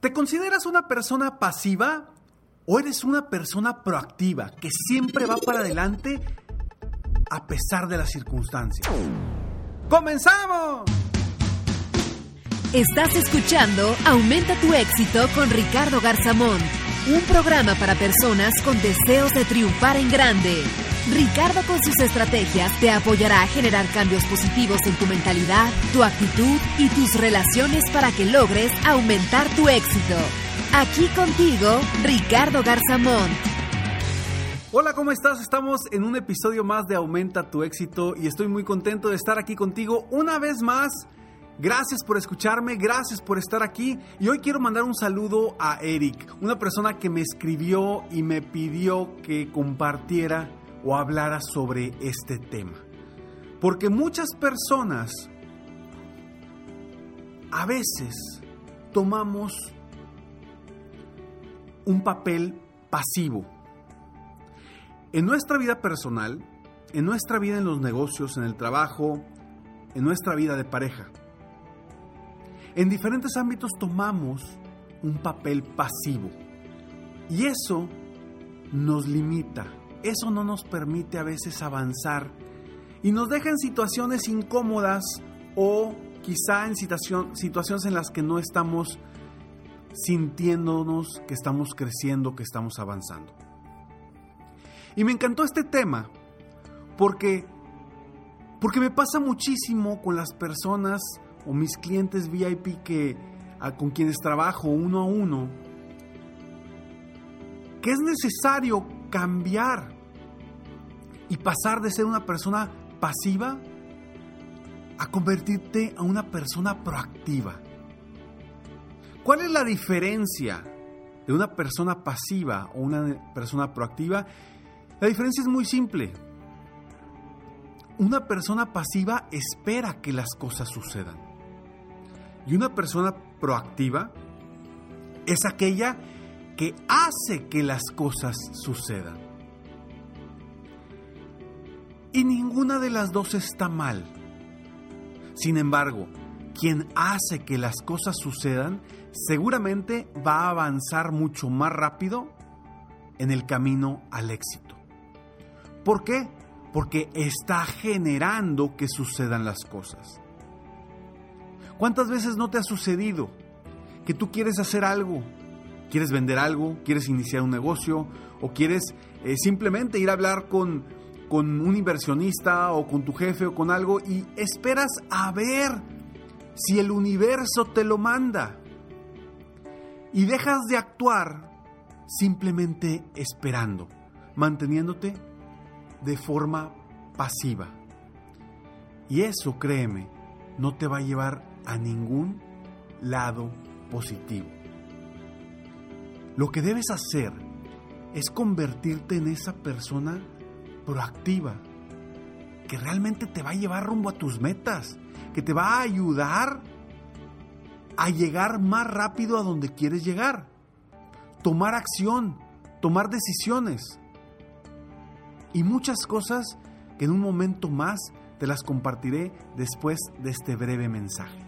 ¿Te consideras una persona pasiva o eres una persona proactiva que siempre va para adelante a pesar de las circunstancias? ¡Comenzamos! Estás escuchando Aumenta tu éxito con Ricardo Garzamón, un programa para personas con deseos de triunfar en grande. Ricardo con sus estrategias te apoyará a generar cambios positivos en tu mentalidad, tu actitud y tus relaciones para que logres aumentar tu éxito. Aquí contigo, Ricardo Garzamón. Hola, ¿cómo estás? Estamos en un episodio más de Aumenta tu éxito y estoy muy contento de estar aquí contigo una vez más. Gracias por escucharme, gracias por estar aquí y hoy quiero mandar un saludo a Eric, una persona que me escribió y me pidió que compartiera o hablara sobre este tema. Porque muchas personas a veces tomamos un papel pasivo. En nuestra vida personal, en nuestra vida en los negocios, en el trabajo, en nuestra vida de pareja. En diferentes ámbitos tomamos un papel pasivo. Y eso nos limita, eso no nos permite a veces avanzar y nos deja en situaciones incómodas o quizá en situaciones en las que no estamos sintiéndonos que estamos creciendo, que estamos avanzando. Y me encantó este tema porque porque me pasa muchísimo con las personas o mis clientes VIP que con quienes trabajo uno a uno que es necesario cambiar y pasar de ser una persona pasiva a convertirte a una persona proactiva. ¿Cuál es la diferencia de una persona pasiva o una persona proactiva? La diferencia es muy simple. Una persona pasiva espera que las cosas sucedan. Y una persona proactiva es aquella que hace que las cosas sucedan. Y ninguna de las dos está mal. Sin embargo, quien hace que las cosas sucedan seguramente va a avanzar mucho más rápido en el camino al éxito. ¿Por qué? Porque está generando que sucedan las cosas. ¿Cuántas veces no te ha sucedido que tú quieres hacer algo? ¿Quieres vender algo? ¿Quieres iniciar un negocio? ¿O quieres eh, simplemente ir a hablar con, con un inversionista o con tu jefe o con algo y esperas a ver si el universo te lo manda? Y dejas de actuar simplemente esperando, manteniéndote de forma pasiva. Y eso, créeme, no te va a llevar a ningún lado positivo. Lo que debes hacer es convertirte en esa persona proactiva, que realmente te va a llevar rumbo a tus metas, que te va a ayudar a llegar más rápido a donde quieres llegar, tomar acción, tomar decisiones y muchas cosas que en un momento más te las compartiré después de este breve mensaje.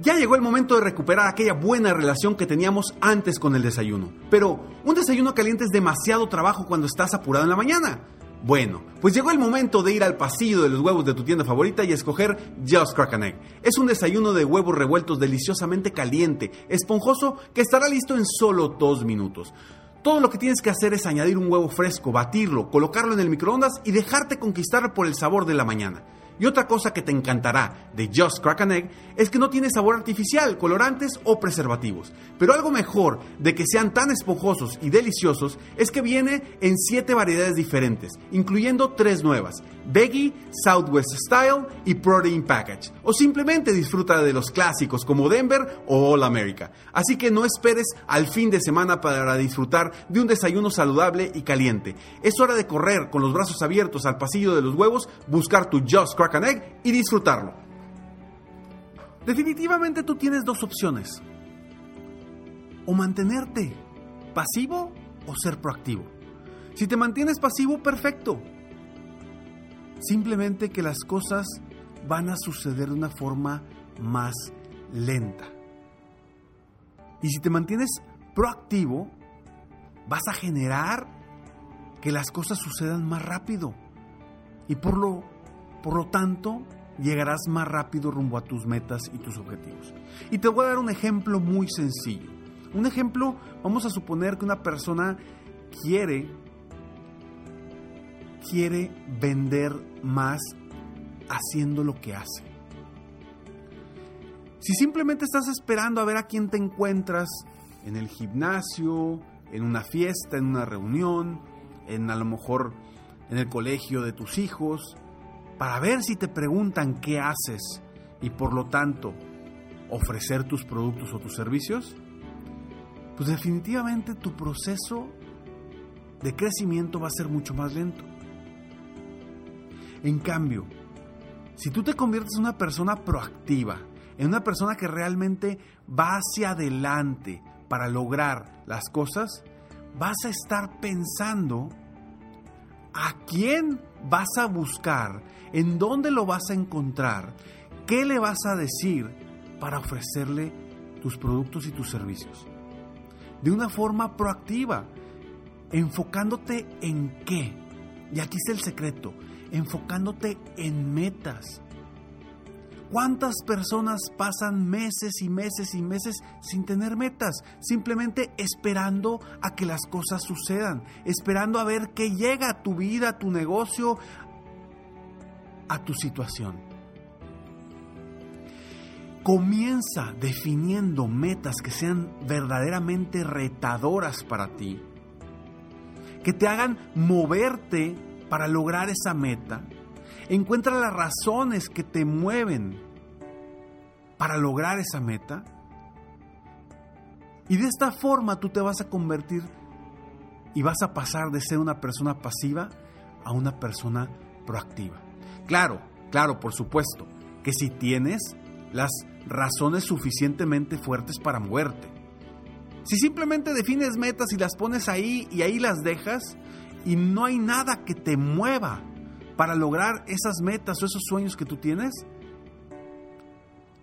Ya llegó el momento de recuperar aquella buena relación que teníamos antes con el desayuno. Pero un desayuno caliente es demasiado trabajo cuando estás apurado en la mañana. Bueno, pues llegó el momento de ir al pasillo de los huevos de tu tienda favorita y escoger Just Crack an Egg. Es un desayuno de huevos revueltos deliciosamente caliente, esponjoso, que estará listo en solo dos minutos. Todo lo que tienes que hacer es añadir un huevo fresco, batirlo, colocarlo en el microondas y dejarte conquistar por el sabor de la mañana. Y otra cosa que te encantará de Just Crack Egg es que no tiene sabor artificial, colorantes o preservativos. Pero algo mejor de que sean tan esponjosos y deliciosos es que viene en 7 variedades diferentes, incluyendo 3 nuevas, Veggie, Southwest Style y Protein Package. O simplemente disfruta de los clásicos como Denver o All America. Así que no esperes al fin de semana para disfrutar de un desayuno saludable y caliente. Es hora de correr con los brazos abiertos al pasillo de los huevos, buscar tu Just Crack y disfrutarlo. Definitivamente tú tienes dos opciones. O mantenerte pasivo o ser proactivo. Si te mantienes pasivo, perfecto. Simplemente que las cosas van a suceder de una forma más lenta. Y si te mantienes proactivo, vas a generar que las cosas sucedan más rápido. Y por lo, por lo tanto, llegarás más rápido rumbo a tus metas y tus objetivos. Y te voy a dar un ejemplo muy sencillo. Un ejemplo, vamos a suponer que una persona quiere quiere vender más haciendo lo que hace. Si simplemente estás esperando a ver a quién te encuentras en el gimnasio, en una fiesta, en una reunión, en a lo mejor en el colegio de tus hijos, para ver si te preguntan qué haces y por lo tanto ofrecer tus productos o tus servicios, pues definitivamente tu proceso de crecimiento va a ser mucho más lento. En cambio, si tú te conviertes en una persona proactiva, en una persona que realmente va hacia adelante para lograr las cosas, vas a estar pensando a quién vas a buscar, en dónde lo vas a encontrar, qué le vas a decir para ofrecerle tus productos y tus servicios. De una forma proactiva, enfocándote en qué. Y aquí está el secreto, enfocándote en metas. ¿Cuántas personas pasan meses y meses y meses sin tener metas? Simplemente esperando a que las cosas sucedan, esperando a ver qué llega a tu vida, a tu negocio, a tu situación. Comienza definiendo metas que sean verdaderamente retadoras para ti, que te hagan moverte para lograr esa meta. Encuentra las razones que te mueven para lograr esa meta. Y de esta forma tú te vas a convertir y vas a pasar de ser una persona pasiva a una persona proactiva. Claro, claro, por supuesto, que si tienes las razones suficientemente fuertes para moverte. Si simplemente defines metas y las pones ahí y ahí las dejas y no hay nada que te mueva para lograr esas metas o esos sueños que tú tienes,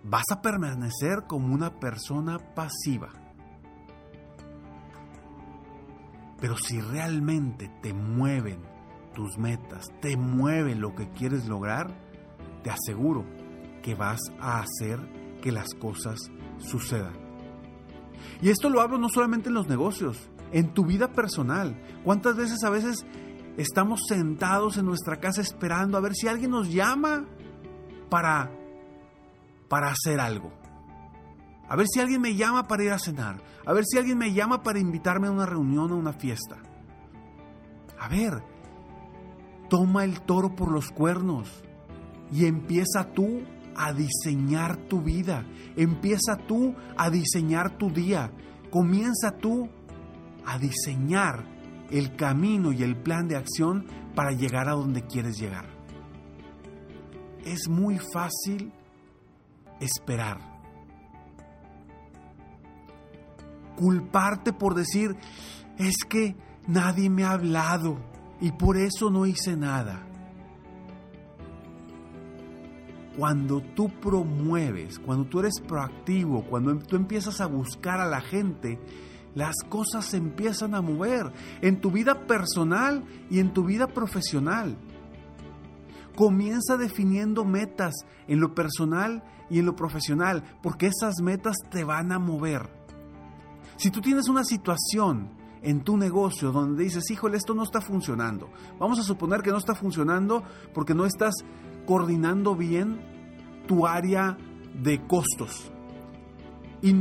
vas a permanecer como una persona pasiva. Pero si realmente te mueven tus metas, te mueve lo que quieres lograr, te aseguro que vas a hacer que las cosas sucedan. Y esto lo hablo no solamente en los negocios, en tu vida personal. ¿Cuántas veces a veces estamos sentados en nuestra casa esperando a ver si alguien nos llama para para hacer algo? A ver si alguien me llama para ir a cenar, a ver si alguien me llama para invitarme a una reunión o una fiesta. A ver, toma el toro por los cuernos y empieza tú a diseñar tu vida, empieza tú a diseñar tu día, comienza tú a diseñar el camino y el plan de acción para llegar a donde quieres llegar. Es muy fácil esperar. Culparte por decir, es que nadie me ha hablado y por eso no hice nada. Cuando tú promueves, cuando tú eres proactivo, cuando tú empiezas a buscar a la gente, las cosas se empiezan a mover en tu vida personal y en tu vida profesional. Comienza definiendo metas en lo personal y en lo profesional, porque esas metas te van a mover. Si tú tienes una situación en tu negocio donde dices, híjole, esto no está funcionando, vamos a suponer que no está funcionando porque no estás coordinando bien tu área de costos y,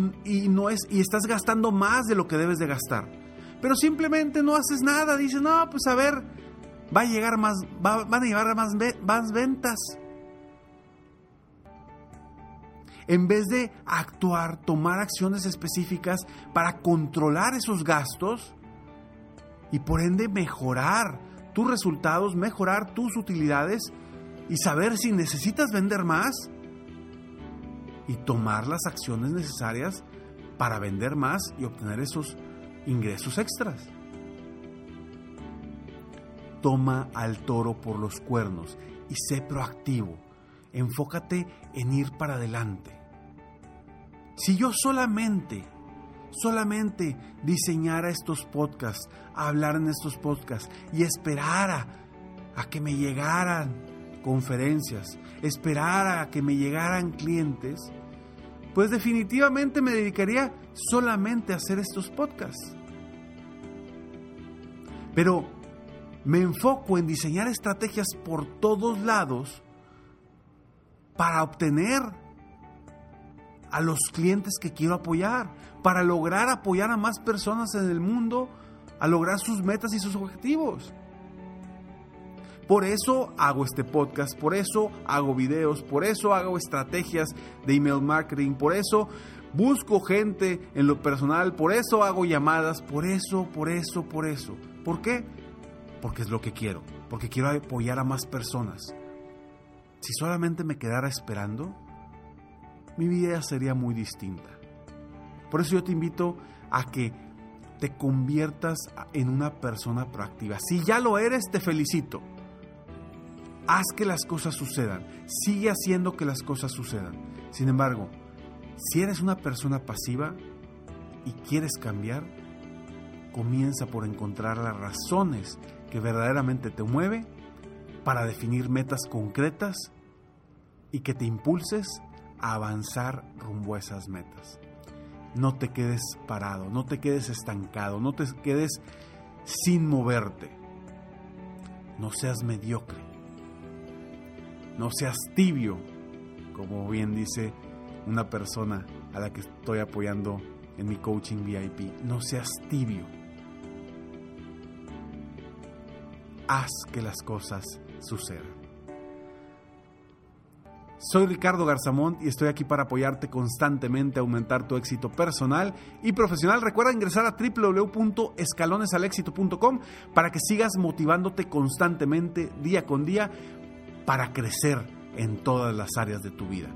no es, y estás gastando más de lo que debes de gastar. Pero simplemente no haces nada, dices, no, pues a ver, va a llegar más, van a llegar más, más ventas. En vez de actuar, tomar acciones específicas para controlar esos gastos y por ende mejorar tus resultados, mejorar tus utilidades y saber si necesitas vender más, y tomar las acciones necesarias para vender más y obtener esos ingresos extras. Toma al toro por los cuernos y sé proactivo. Enfócate en ir para adelante. Si yo solamente, solamente diseñara estos podcasts, hablar en estos podcasts y esperara a que me llegaran conferencias, esperara a que me llegaran clientes, pues definitivamente me dedicaría solamente a hacer estos podcasts. Pero me enfoco en diseñar estrategias por todos lados para obtener a los clientes que quiero apoyar, para lograr apoyar a más personas en el mundo a lograr sus metas y sus objetivos. Por eso hago este podcast, por eso hago videos, por eso hago estrategias de email marketing, por eso busco gente en lo personal, por eso hago llamadas, por eso, por eso, por eso. ¿Por qué? Porque es lo que quiero, porque quiero apoyar a más personas. Si solamente me quedara esperando, mi vida sería muy distinta. Por eso yo te invito a que te conviertas en una persona proactiva. Si ya lo eres, te felicito haz que las cosas sucedan, sigue haciendo que las cosas sucedan. Sin embargo, si eres una persona pasiva y quieres cambiar, comienza por encontrar las razones que verdaderamente te mueve para definir metas concretas y que te impulses a avanzar rumbo a esas metas. No te quedes parado, no te quedes estancado, no te quedes sin moverte. No seas mediocre. No seas tibio, como bien dice una persona a la que estoy apoyando en mi coaching VIP. No seas tibio. Haz que las cosas sucedan. Soy Ricardo Garzamont y estoy aquí para apoyarte constantemente a aumentar tu éxito personal y profesional. Recuerda ingresar a www.escalonesalexito.com para que sigas motivándote constantemente día con día para crecer en todas las áreas de tu vida.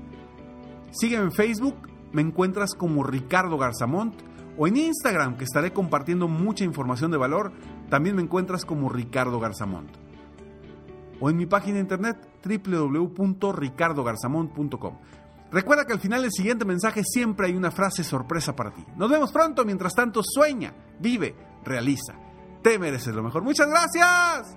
Sígueme en Facebook, me encuentras como Ricardo Garzamont, o en Instagram, que estaré compartiendo mucha información de valor, también me encuentras como Ricardo Garzamont. O en mi página internet www.ricardogarzamont.com. Recuerda que al final del siguiente mensaje siempre hay una frase sorpresa para ti. Nos vemos pronto, mientras tanto sueña, vive, realiza. Te mereces lo mejor. Muchas gracias.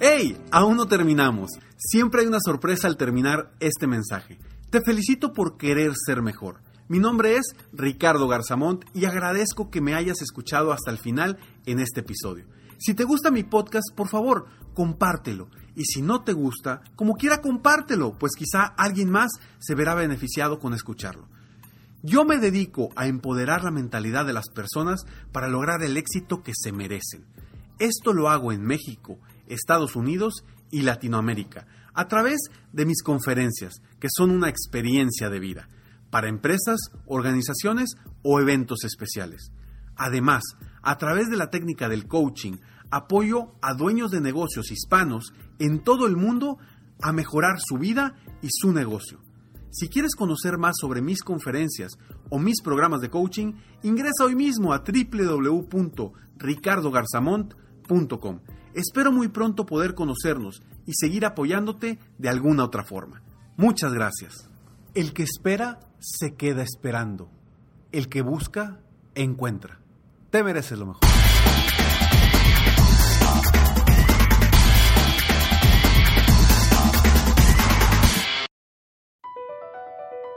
¡Hey! Aún no terminamos. Siempre hay una sorpresa al terminar este mensaje. Te felicito por querer ser mejor. Mi nombre es Ricardo Garzamont y agradezco que me hayas escuchado hasta el final en este episodio. Si te gusta mi podcast, por favor, compártelo. Y si no te gusta, como quiera, compártelo, pues quizá alguien más se verá beneficiado con escucharlo. Yo me dedico a empoderar la mentalidad de las personas para lograr el éxito que se merecen. Esto lo hago en México, Estados Unidos y Latinoamérica, a través de mis conferencias, que son una experiencia de vida, para empresas, organizaciones o eventos especiales. Además, a través de la técnica del coaching, apoyo a dueños de negocios hispanos en todo el mundo a mejorar su vida y su negocio. Si quieres conocer más sobre mis conferencias o mis programas de coaching, ingresa hoy mismo a www.ricardogarzamont.com Espero muy pronto poder conocernos y seguir apoyándote de alguna otra forma. Muchas gracias. El que espera se queda esperando. El que busca, encuentra. Te mereces lo mejor.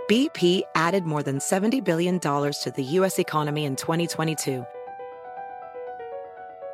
BP added more than $70 billion to the U.S. economy in 2022.